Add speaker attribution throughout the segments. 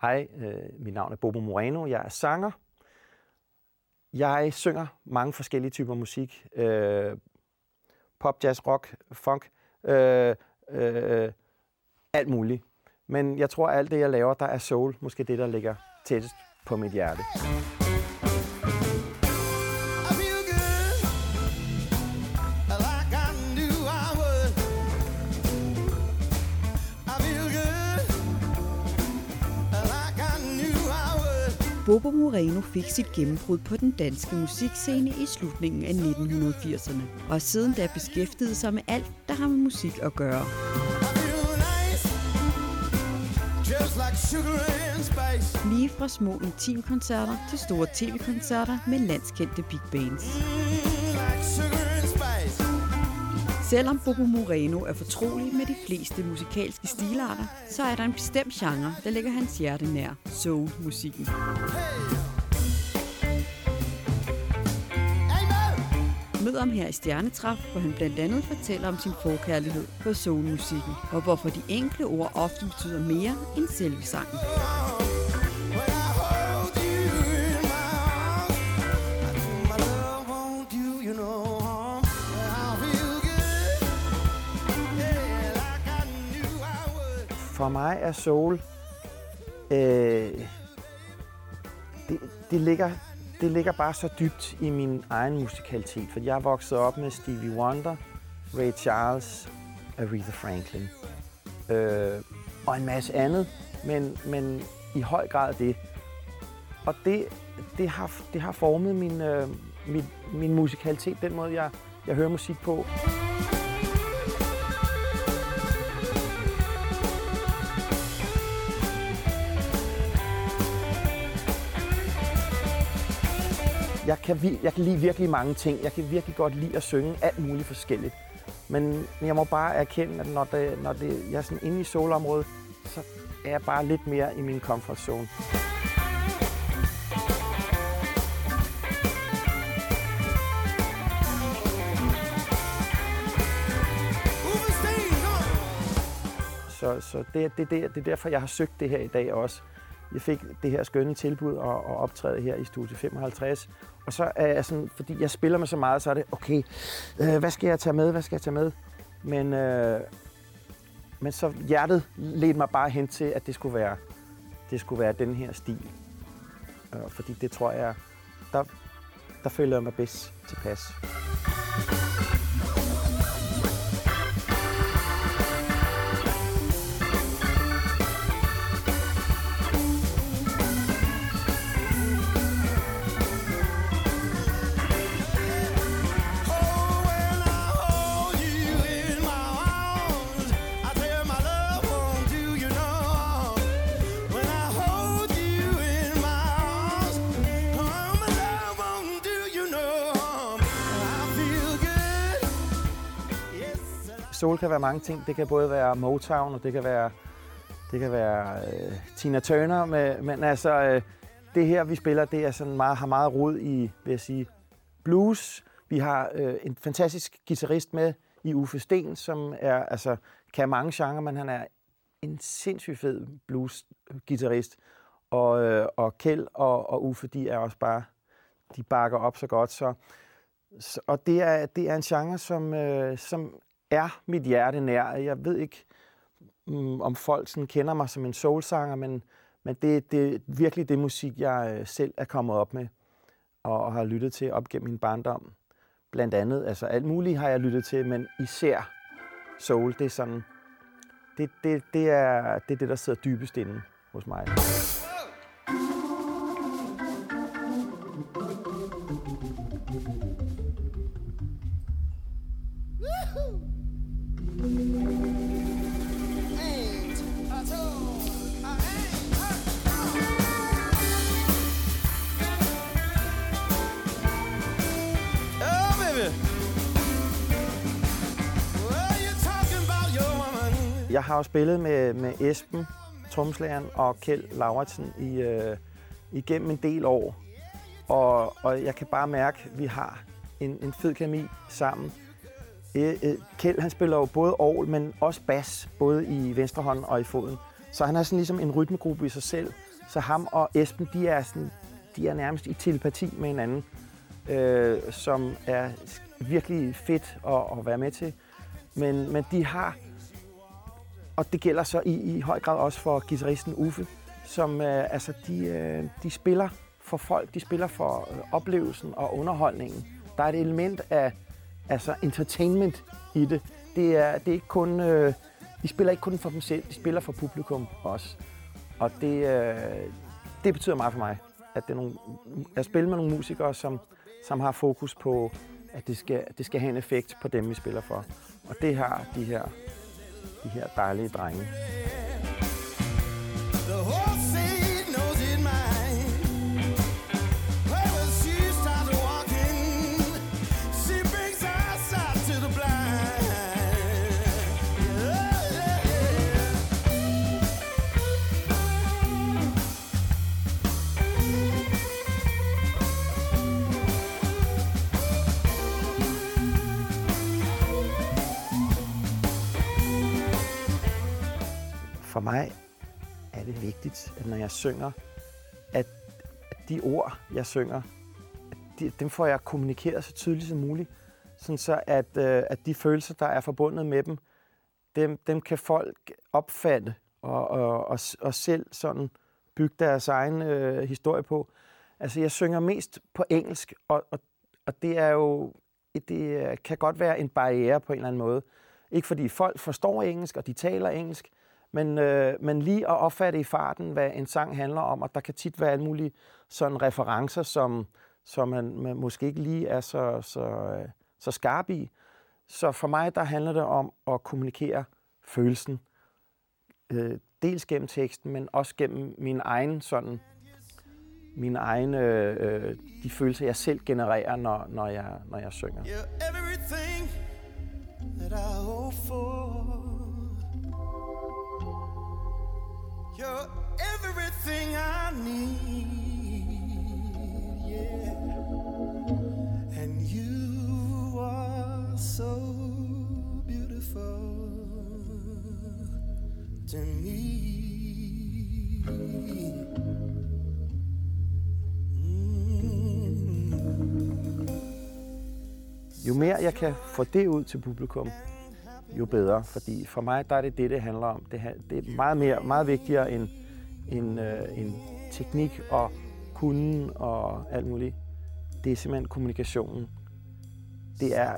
Speaker 1: Hej, øh, mit navn er Bobo Moreno, jeg er sanger. Jeg synger mange forskellige typer musik. Øh, pop, jazz, rock, funk, øh, øh, alt muligt. Men jeg tror, at alt det, jeg laver, der er soul, måske det, der ligger tættest på mit hjerte.
Speaker 2: Bobo Moreno fik sit gennembrud på den danske musikscene i slutningen af 1980'erne, og siden da beskæftiget sig med alt, der har med musik at gøre. Lige fra små intimkoncerter til store tv-koncerter med landskendte big bands. Selvom Bobo Moreno er fortrolig med de fleste musikalske stilarter, så er der en bestemt genre, der ligger hans hjerte nær, soul-musikken. Mød ham her i Stjernetræf, hvor han blandt andet fortæller om sin forkærlighed for soulmusikken, og hvorfor de enkle ord ofte betyder mere end selve sangen.
Speaker 1: For mig er soul, øh, det, det, ligger, det ligger bare så dybt i min egen musikalitet, for jeg er vokset op med Stevie Wonder, Ray Charles, Aretha Franklin øh, og en masse andet, men, men i høj grad det. Og det, det, har, det har formet min, øh, min, min musikalitet, den måde, jeg, jeg hører musik på. Jeg kan, jeg kan lide virkelig mange ting. Jeg kan virkelig godt lide at synge alt muligt forskelligt. Men jeg må bare erkende, at når, det, når det, jeg er sådan inde i solområdet, så er jeg bare lidt mere i min comfort zone. Så, så det, det, det, det er derfor, jeg har søgt det her i dag også jeg fik det her skønne tilbud at, at optræde her i Studie 55. Og så er jeg sådan, fordi jeg spiller med så meget, så er det, okay, øh, hvad skal jeg tage med, hvad skal jeg tage med? Men, øh, men så hjertet ledte mig bare hen til, at det skulle være, det skulle være den her stil. Øh, fordi det tror jeg, der, der føler jeg mig bedst tilpas. Soul kan være mange ting. Det kan både være Motown, og det kan være, det kan være øh, Tina Turner. Med, men altså, øh, det her, vi spiller, det er sådan meget, har meget rod i, vil jeg sige, blues. Vi har øh, en fantastisk guitarist med i Uffe Sten, som er, altså, kan mange genrer, men han er en sindssygt fed blues-gitarrist. Og, øh, og Kjeld og, og Uffe, de er også bare, de bakker op så godt. Så, så, og det er, det er en genre, som, øh, som er mit hjerte nær. Jeg ved ikke, um, om folk sådan kender mig som en soulsanger, men, men det, det er virkelig det musik, jeg øh, selv er kommet op med og, og har lyttet til op gennem min barndom. Blandt andet, altså alt muligt har jeg lyttet til, men især soul, det er sådan, det, det, det, er, det er det, der sidder dybest inde hos mig. Jeg har jo spillet med, med Esben, tromslæren og Kjeld Lauritsen i, øh, igennem en del år. Og, og jeg kan bare mærke, at vi har en, en fed kemi sammen. Øh, øh, Kjeld han spiller jo både orgel, men også bas, både i venstre hånd og i foden. Så han er sådan ligesom en rytmegruppe i sig selv. så ham og Esben, de er, sådan, de er nærmest i telepati med hinanden, øh, som er virkelig fedt at, at være med til. Men, men de har, og det gælder så i, i høj grad også for guitaristen Uffe, som øh, altså, de, øh, de spiller for folk, de spiller for øh, oplevelsen og underholdningen. Der er et element af altså entertainment i det. Det er, det er ikke kun, øh, de spiller ikke kun for dem selv, de spiller for publikum også. Og det, øh, det betyder meget for mig, at, det er nogle, at spille med nogle musikere, som, som har fokus på, at det skal, det skal have en effekt på dem, vi spiller for. Og det har de her, de her dejlige drenge. For mig er det vigtigt, at når jeg synger, at, de ord, jeg synger, de, dem får jeg kommunikeret så tydeligt som muligt, sådan så at, øh, at de følelser, der er forbundet med dem, dem, dem kan folk opfatte og, og, og, og selv sådan bygge deres egen øh, historie på. Altså, jeg synger mest på engelsk, og, og, og det er jo, det kan godt være en barriere på en eller anden måde. Ikke fordi folk forstår engelsk, og de taler engelsk, men, øh, men lige at opfatte i farten, hvad en sang handler om, og der kan tit være alle mulige sådan referencer, som, som man, man måske ikke lige er så, så, øh, så skarp i. Så for mig, der handler det om at kommunikere følelsen. Øh, dels gennem teksten, men også gennem min egen sådan, mine egne, øh, øh, de følelser, jeg selv genererer, når, når, jeg, når jeg synger. Yeah, everything that I hope for. You're everything I need, yeah. And you are so beautiful to me. Mm. Jo mere jeg kan få det ud til publikum, jo bedre. Fordi for mig der er det det, det handler om. Det, det er meget, mere, meget vigtigere end, end, øh, end teknik og kunden og alt muligt. Det er simpelthen kommunikationen. Det er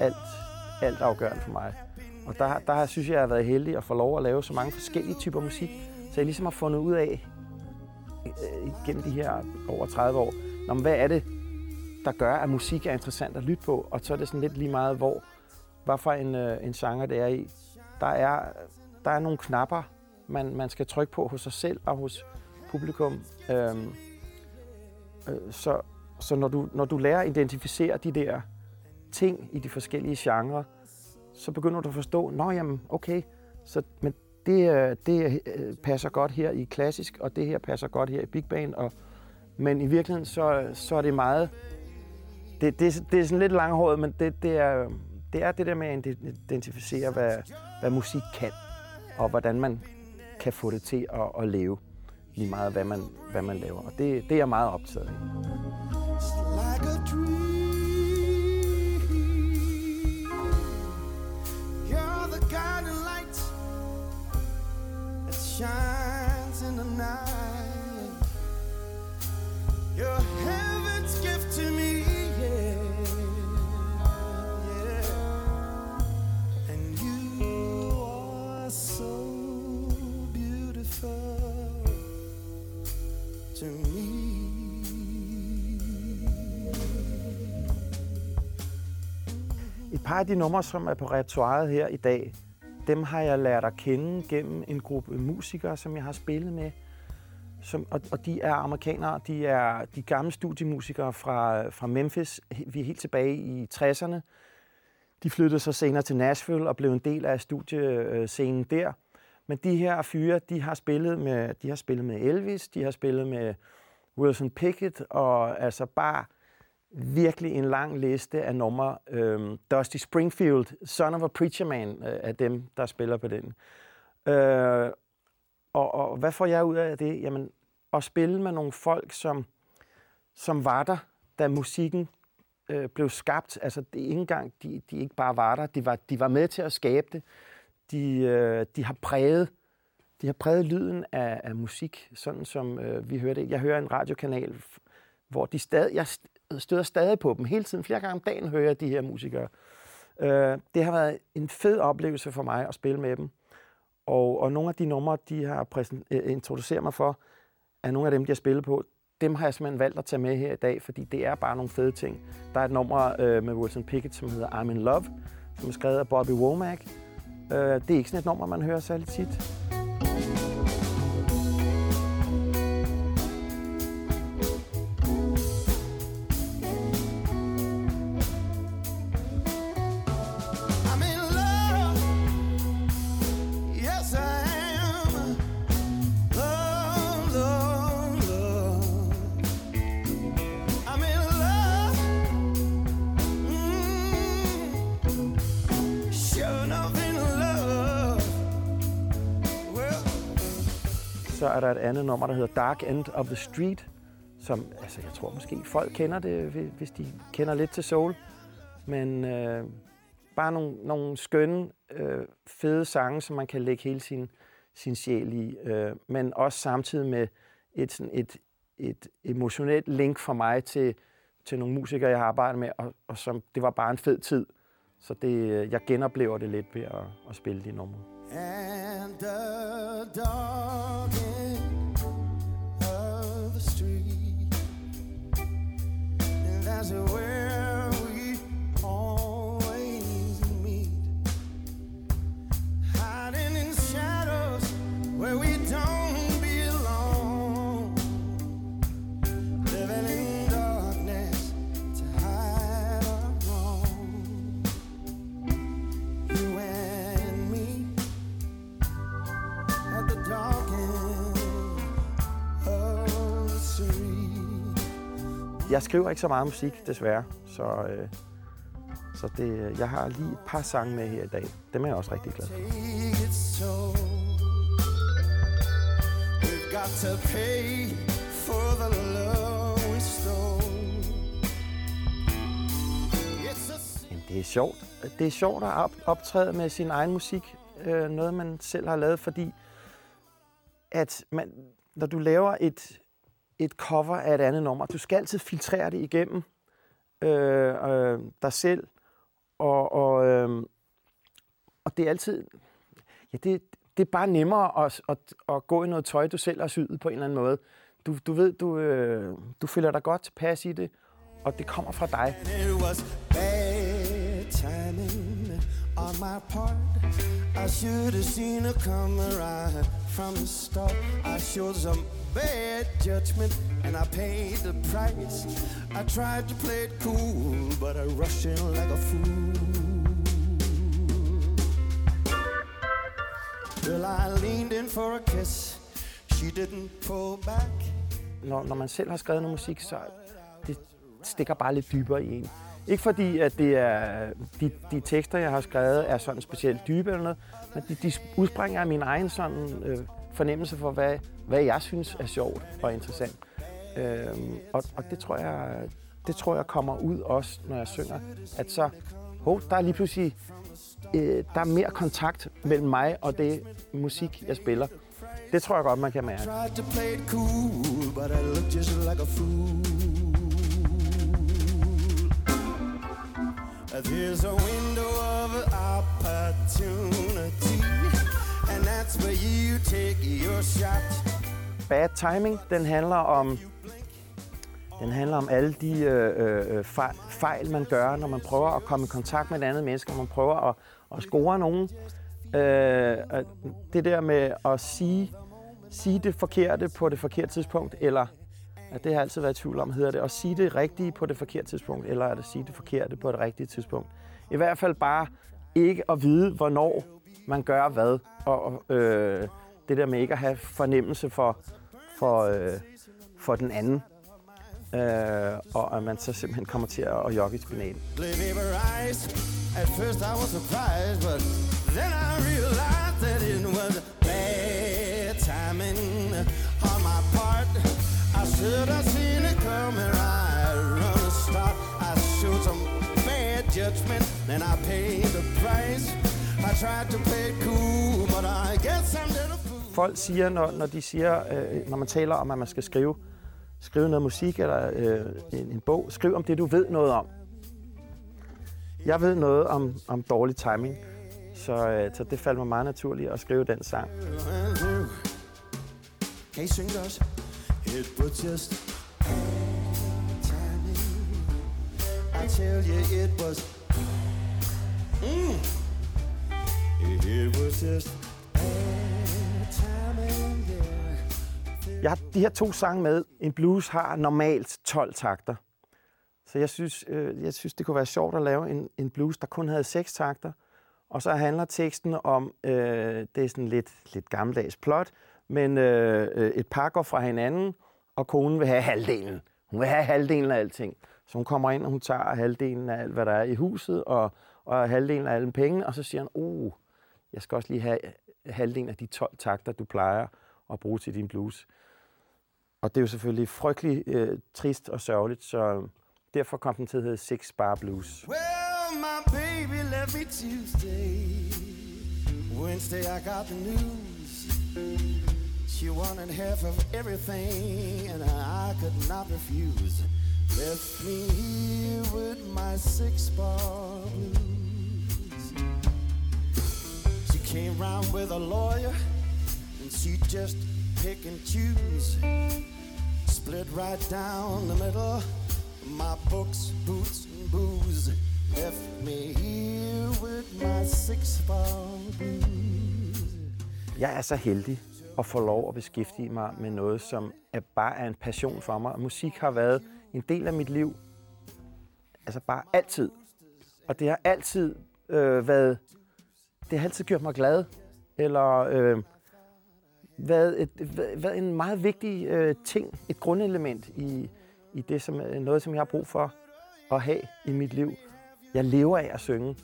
Speaker 1: alt, alt afgørende for mig. Og der, der synes jeg, jeg har været heldig at få lov at lave så mange forskellige typer musik, så jeg ligesom har fundet ud af, øh, gennem de her over 30 år, når, hvad er det, der gør, at musik er interessant at lytte på, og så er det sådan lidt lige meget, hvor, hvad for en, øh, en genre det er i. Der er, der er nogle knapper, man, man skal trykke på hos sig selv og hos publikum. Øhm, øh, så så når, du, når du lærer at identificere de der ting i de forskellige genrer, så begynder du at forstå, nå jamen, okay, så, men det, øh, det øh, passer godt her i klassisk, og det her passer godt her i big band. Og, men i virkeligheden, så, så er det meget... Det, det, det er sådan lidt langhåret, men det, det, er, det er det der med at identificere, hvad, hvad musik kan, og hvordan man kan få det til at, at leve, lige meget hvad man, hvad man laver. Og det, det er jeg meget optaget af. Shine. Par af de numre, som er på repertoireet her i dag, dem har jeg lært at kende gennem en gruppe musikere, som jeg har spillet med. Som, og, og de er amerikanere, de er de gamle studiemusikere fra, fra Memphis. Vi er helt tilbage i 60'erne. De flyttede så senere til Nashville og blev en del af studiescenen der. Men de her fyre, de har spillet med, de har spillet med Elvis, de har spillet med Wilson Pickett, og altså bare virkelig en lang liste af numre. Øhm, Dusty Springfield, Son of a Preacher Man, øh, er dem, der spiller på den. Øh, og, og hvad får jeg ud af det? Jamen, at spille med nogle folk, som, som var der, da musikken øh, blev skabt. Altså, det er ikke engang, de, de ikke bare var der, de var, de var med til at skabe det. De, øh, de har præget de har præget lyden af, af musik, sådan som øh, vi hørte. Jeg hører en radiokanal, hvor de stadig, jeg støder stadig på dem hele tiden. Flere gange om dagen hører jeg de her musikere. Øh, det har været en fed oplevelse for mig at spille med dem. Og, og nogle af de numre, de har præsent, øh, introduceret mig for, er nogle af dem, de har spillet på. Dem har jeg simpelthen valgt at tage med her i dag, fordi det er bare nogle fede ting. Der er et nummer øh, med Wilson Pickett, som hedder I'm in Love, som er skrevet af Bobby Womack. Øh, det er ikke sådan et nummer, man hører særlig tit. Så er der et andet nummer, der hedder Dark End of the Street, som, altså jeg tror måske folk kender det, hvis de kender lidt til soul. Men øh, bare nogle, nogle skønne, øh, fede sange, som man kan lægge hele sin, sin sjæl i. Øh, men også samtidig med et, sådan et, et emotionelt link for mig til, til nogle musikere, jeg har arbejdet med, og, og som, det var bare en fed tid. Så det, øh, jeg genoplever det lidt ved at, at spille de numre. And the dark end of the street. And Jeg skriver ikke så meget musik, desværre, så, øh, så det, øh, jeg har lige et par sange med her i dag. Dem er jeg også rigtig glad for. got to pay for the love we stole. Jamen, det er sjovt. Det er sjovt at optræde med sin egen musik. Øh, noget, man selv har lavet, fordi at man, når du laver et, et cover af et andet nummer. Du skal altid filtrere det igennem øh, øh, dig selv, og, og, øh, og det er altid... Ja, det, det er bare nemmere at, at, at gå i noget tøj, du selv har syet på en eller anden måde. Du, du ved, du, øh, du føler dig godt tilpas i det, og det kommer fra dig. on my part. I should have seen her come right from the start. I showed some bad judgment and I paid the price. I tried to play it cool, but I rushed in like a fool. Well, I leaned in for a kiss. She didn't pull back. Når, når man selv har skrevet noget musik, så det stikker bare lidt dybere i en. Ikke fordi, at det er, de, de tekster, jeg har skrevet, er sådan specielt dybe eller noget, men de, de udspringer af min egen sådan, øh, fornemmelse for, hvad, hvad jeg synes er sjovt og interessant. Øh, og, og det tror jeg, det tror jeg kommer ud også, når jeg synger, at så, hov, der er lige pludselig, øh, der er mere kontakt mellem mig og det musik, jeg spiller. Det tror jeg godt, man kan mærke. There's a window of opportunity, and that's where you take your shot. Bad Timing, den handler om den handler om alle de øh, øh, øh fejl, man gør, når man prøver at komme i kontakt med et andet menneske, når man prøver at, at score nogen. Øh, det der med at sige, sige det forkerte på det forkerte tidspunkt, eller at det har altid været i tvivl om, hedder det at sige det rigtige på det forkerte tidspunkt, eller at sige det forkerte på det rigtige tidspunkt. I hvert fald bare ikke at vide, hvornår man gør hvad, og øh, det der med ikke at have fornemmelse for, for, øh, for den anden. Øh, og at man så simpelthen kommer til at, at jogge i spinaten. At first I was surprised, but then I realized that it was bad timing. Should I seen it coming, I run a stop. I showed some bad judgment, and I paid the price. I tried to play it cool, but I guess I'm little fool. Folk siger, når, når de siger, øh, når man taler om, at man skal skrive, skrive noget musik eller øh, en, en bog, skriv om det, du ved noget om. Jeg ved noget om, om dårlig timing, så, øh, så det faldt mig meget naturligt at skrive den sang. Kan I synge det også? It was just timing. I tell you, it was. Mm, it was just timing, yeah. Jeg har de her to sange med. En blues har normalt 12 takter. Så jeg synes, øh, jeg synes, det kunne være sjovt at lave en, en blues, der kun havde seks takter. Og så handler teksten om, øh, det er sådan lidt, lidt gammeldags plot, men øh, øh, et par går fra hinanden, og konen vil have halvdelen. Hun vil have halvdelen af alting. Så hun kommer ind, og hun tager halvdelen af alt, hvad der er i huset, og, og halvdelen af alle penge, og så siger han, oh, jeg skal også lige have øh, halvdelen af de 12 takter, du plejer at bruge til din blues. Og det er jo selvfølgelig frygtelig øh, trist og sørgeligt, så derfor kom den til at hedde Six Bar Blues. Well, my baby left me Tuesday. Wednesday I got the news. She wanted half of everything, and I could not refuse. Left me here with my six bar blues. She came round with a lawyer, and she just pick and choose. Split right down the middle, my books, boots, and booze. Left me here with my six bar blues. Jeg er så heldig, at få lov at beskæftige mig med noget, som er bare er en passion for mig. Musik har været en del af mit liv, altså bare altid. Og det har altid øh, været, det har altid gjort mig glad, eller øh, været, et, været en meget vigtig øh, ting, et grundelement i, i det, som øh, noget, som jeg har brug for at have i mit liv. Jeg lever af at synge.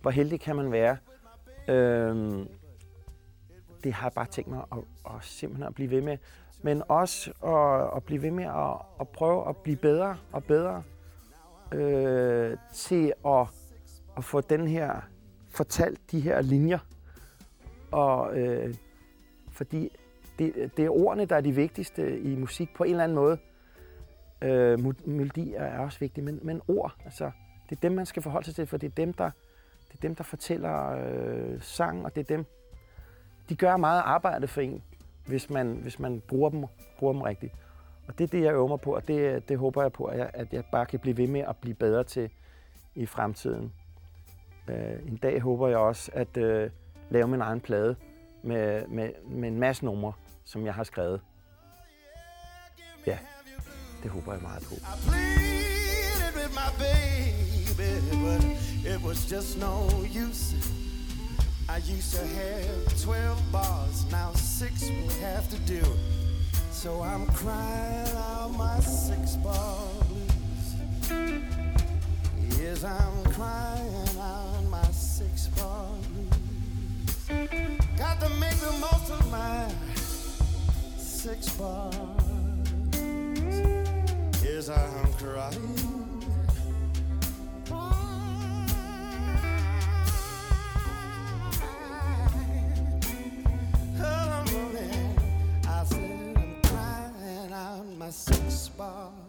Speaker 1: Hvor heldig kan man være? Øh, det har jeg bare tænkt mig at, at simpelthen at blive ved med. Men også at, at blive ved med at, at prøve at blive bedre og bedre øh, til at, at få den her fortalt de her linjer. Og øh, fordi det, det er ordene, der er de vigtigste i musik på en eller anden måde. Øh, melodi er også vigtig, men, men ord, altså, det er dem, man skal forholde sig til, for det er dem, der, det er dem, der fortæller øh, sang, og det er dem, de gør meget arbejde for en, hvis man, hvis man bruger, dem, bruger dem rigtigt. Og det er det, jeg øver mig på, og det, det håber jeg på, at jeg, at jeg bare kan blive ved med at blive bedre til i fremtiden. Øh, en dag håber jeg også at øh, lave min egen plade med, med, med en masse numre, som jeg har skrevet. Ja, det håber jeg meget på. It was just no use. I used to have 12 bars, now six will have to do. So I'm crying out my six bar blues. Yes, I'm crying out my six bar blues. Got to make the most of my six bars. Yes, I'm crying. My six bar blues.